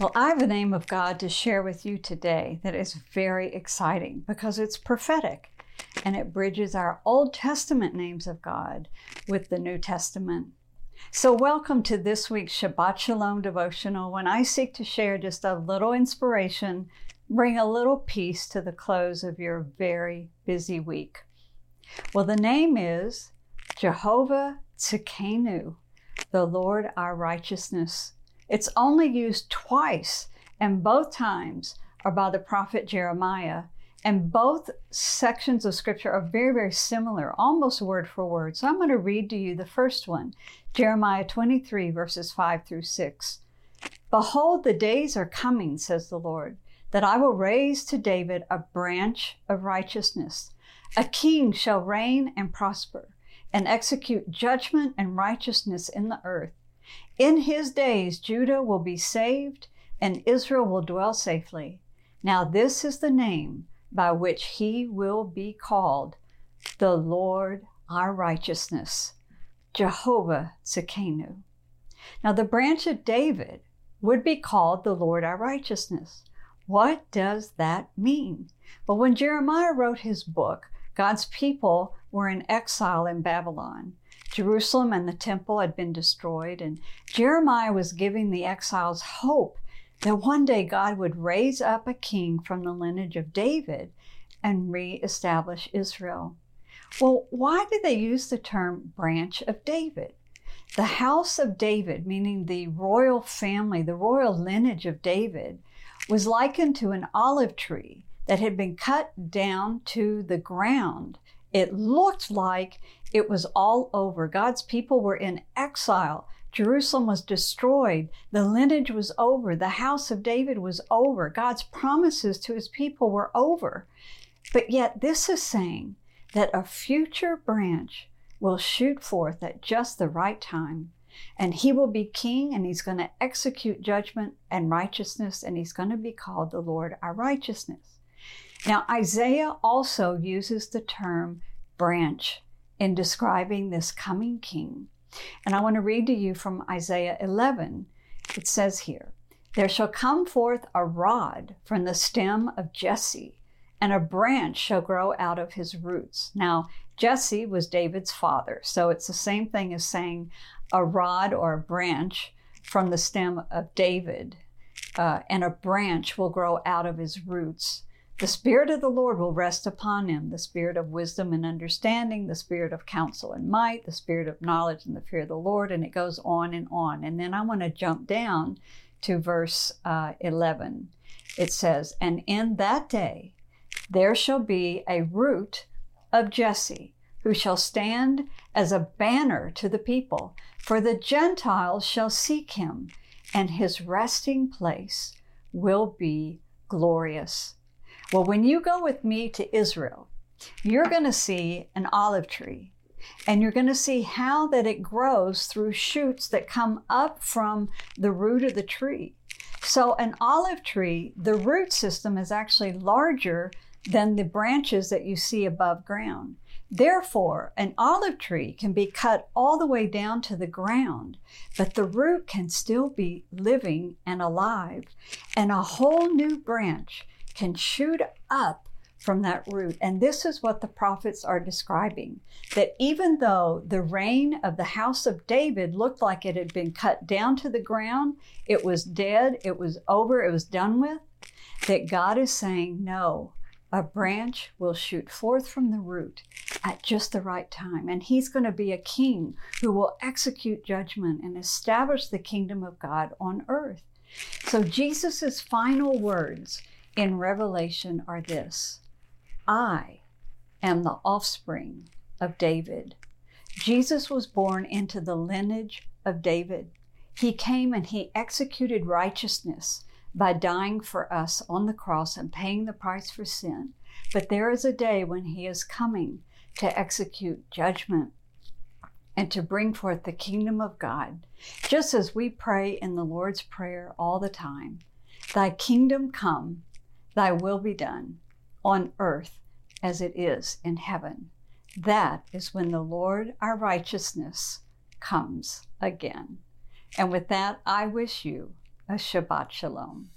Well, I have a name of God to share with you today that is very exciting because it's prophetic and it bridges our Old Testament names of God with the New Testament. So, welcome to this week's Shabbat Shalom devotional when I seek to share just a little inspiration, bring a little peace to the close of your very busy week. Well, the name is Jehovah Tzidkenu, the Lord our righteousness. It's only used twice, and both times are by the prophet Jeremiah. And both sections of scripture are very, very similar, almost word for word. So I'm going to read to you the first one Jeremiah 23, verses 5 through 6. Behold, the days are coming, says the Lord, that I will raise to David a branch of righteousness. A king shall reign and prosper, and execute judgment and righteousness in the earth. In his days, Judah will be saved and Israel will dwell safely. Now, this is the name by which he will be called the Lord our righteousness, Jehovah Tzidkenu. Now, the branch of David would be called the Lord our righteousness. What does that mean? Well, when Jeremiah wrote his book, God's people were in exile in Babylon. Jerusalem and the temple had been destroyed, and Jeremiah was giving the exiles hope that one day God would raise up a king from the lineage of David and reestablish Israel. Well, why did they use the term branch of David? The house of David, meaning the royal family, the royal lineage of David, was likened to an olive tree that had been cut down to the ground. It looked like it was all over. God's people were in exile. Jerusalem was destroyed. The lineage was over. The house of David was over. God's promises to his people were over. But yet, this is saying that a future branch will shoot forth at just the right time. And he will be king and he's going to execute judgment and righteousness, and he's going to be called the Lord our righteousness. Now, Isaiah also uses the term branch in describing this coming king. And I want to read to you from Isaiah 11. It says here, There shall come forth a rod from the stem of Jesse, and a branch shall grow out of his roots. Now, Jesse was David's father, so it's the same thing as saying a rod or a branch from the stem of David, uh, and a branch will grow out of his roots. The Spirit of the Lord will rest upon him the Spirit of wisdom and understanding, the Spirit of counsel and might, the Spirit of knowledge and the fear of the Lord. And it goes on and on. And then I want to jump down to verse uh, 11. It says, And in that day there shall be a root of Jesse, who shall stand as a banner to the people. For the Gentiles shall seek him, and his resting place will be glorious. Well, when you go with me to Israel, you're going to see an olive tree and you're going to see how that it grows through shoots that come up from the root of the tree. So an olive tree, the root system is actually larger than the branches that you see above ground. Therefore, an olive tree can be cut all the way down to the ground, but the root can still be living and alive, and a whole new branch can shoot up from that root. And this is what the prophets are describing that even though the reign of the house of David looked like it had been cut down to the ground, it was dead, it was over, it was done with, that God is saying, no, a branch will shoot forth from the root at just the right time. And he's going to be a king who will execute judgment and establish the kingdom of God on earth. So Jesus' final words in Revelation are this I am the offspring of David. Jesus was born into the lineage of David. He came and he executed righteousness by dying for us on the cross and paying the price for sin. But there is a day when he is coming to execute judgment and to bring forth the kingdom of God, just as we pray in the Lord's Prayer all the time Thy kingdom come, Thy will be done on earth as it is in heaven. That is when the Lord our righteousness comes again. And with that, I wish you a Shabbat Shalom.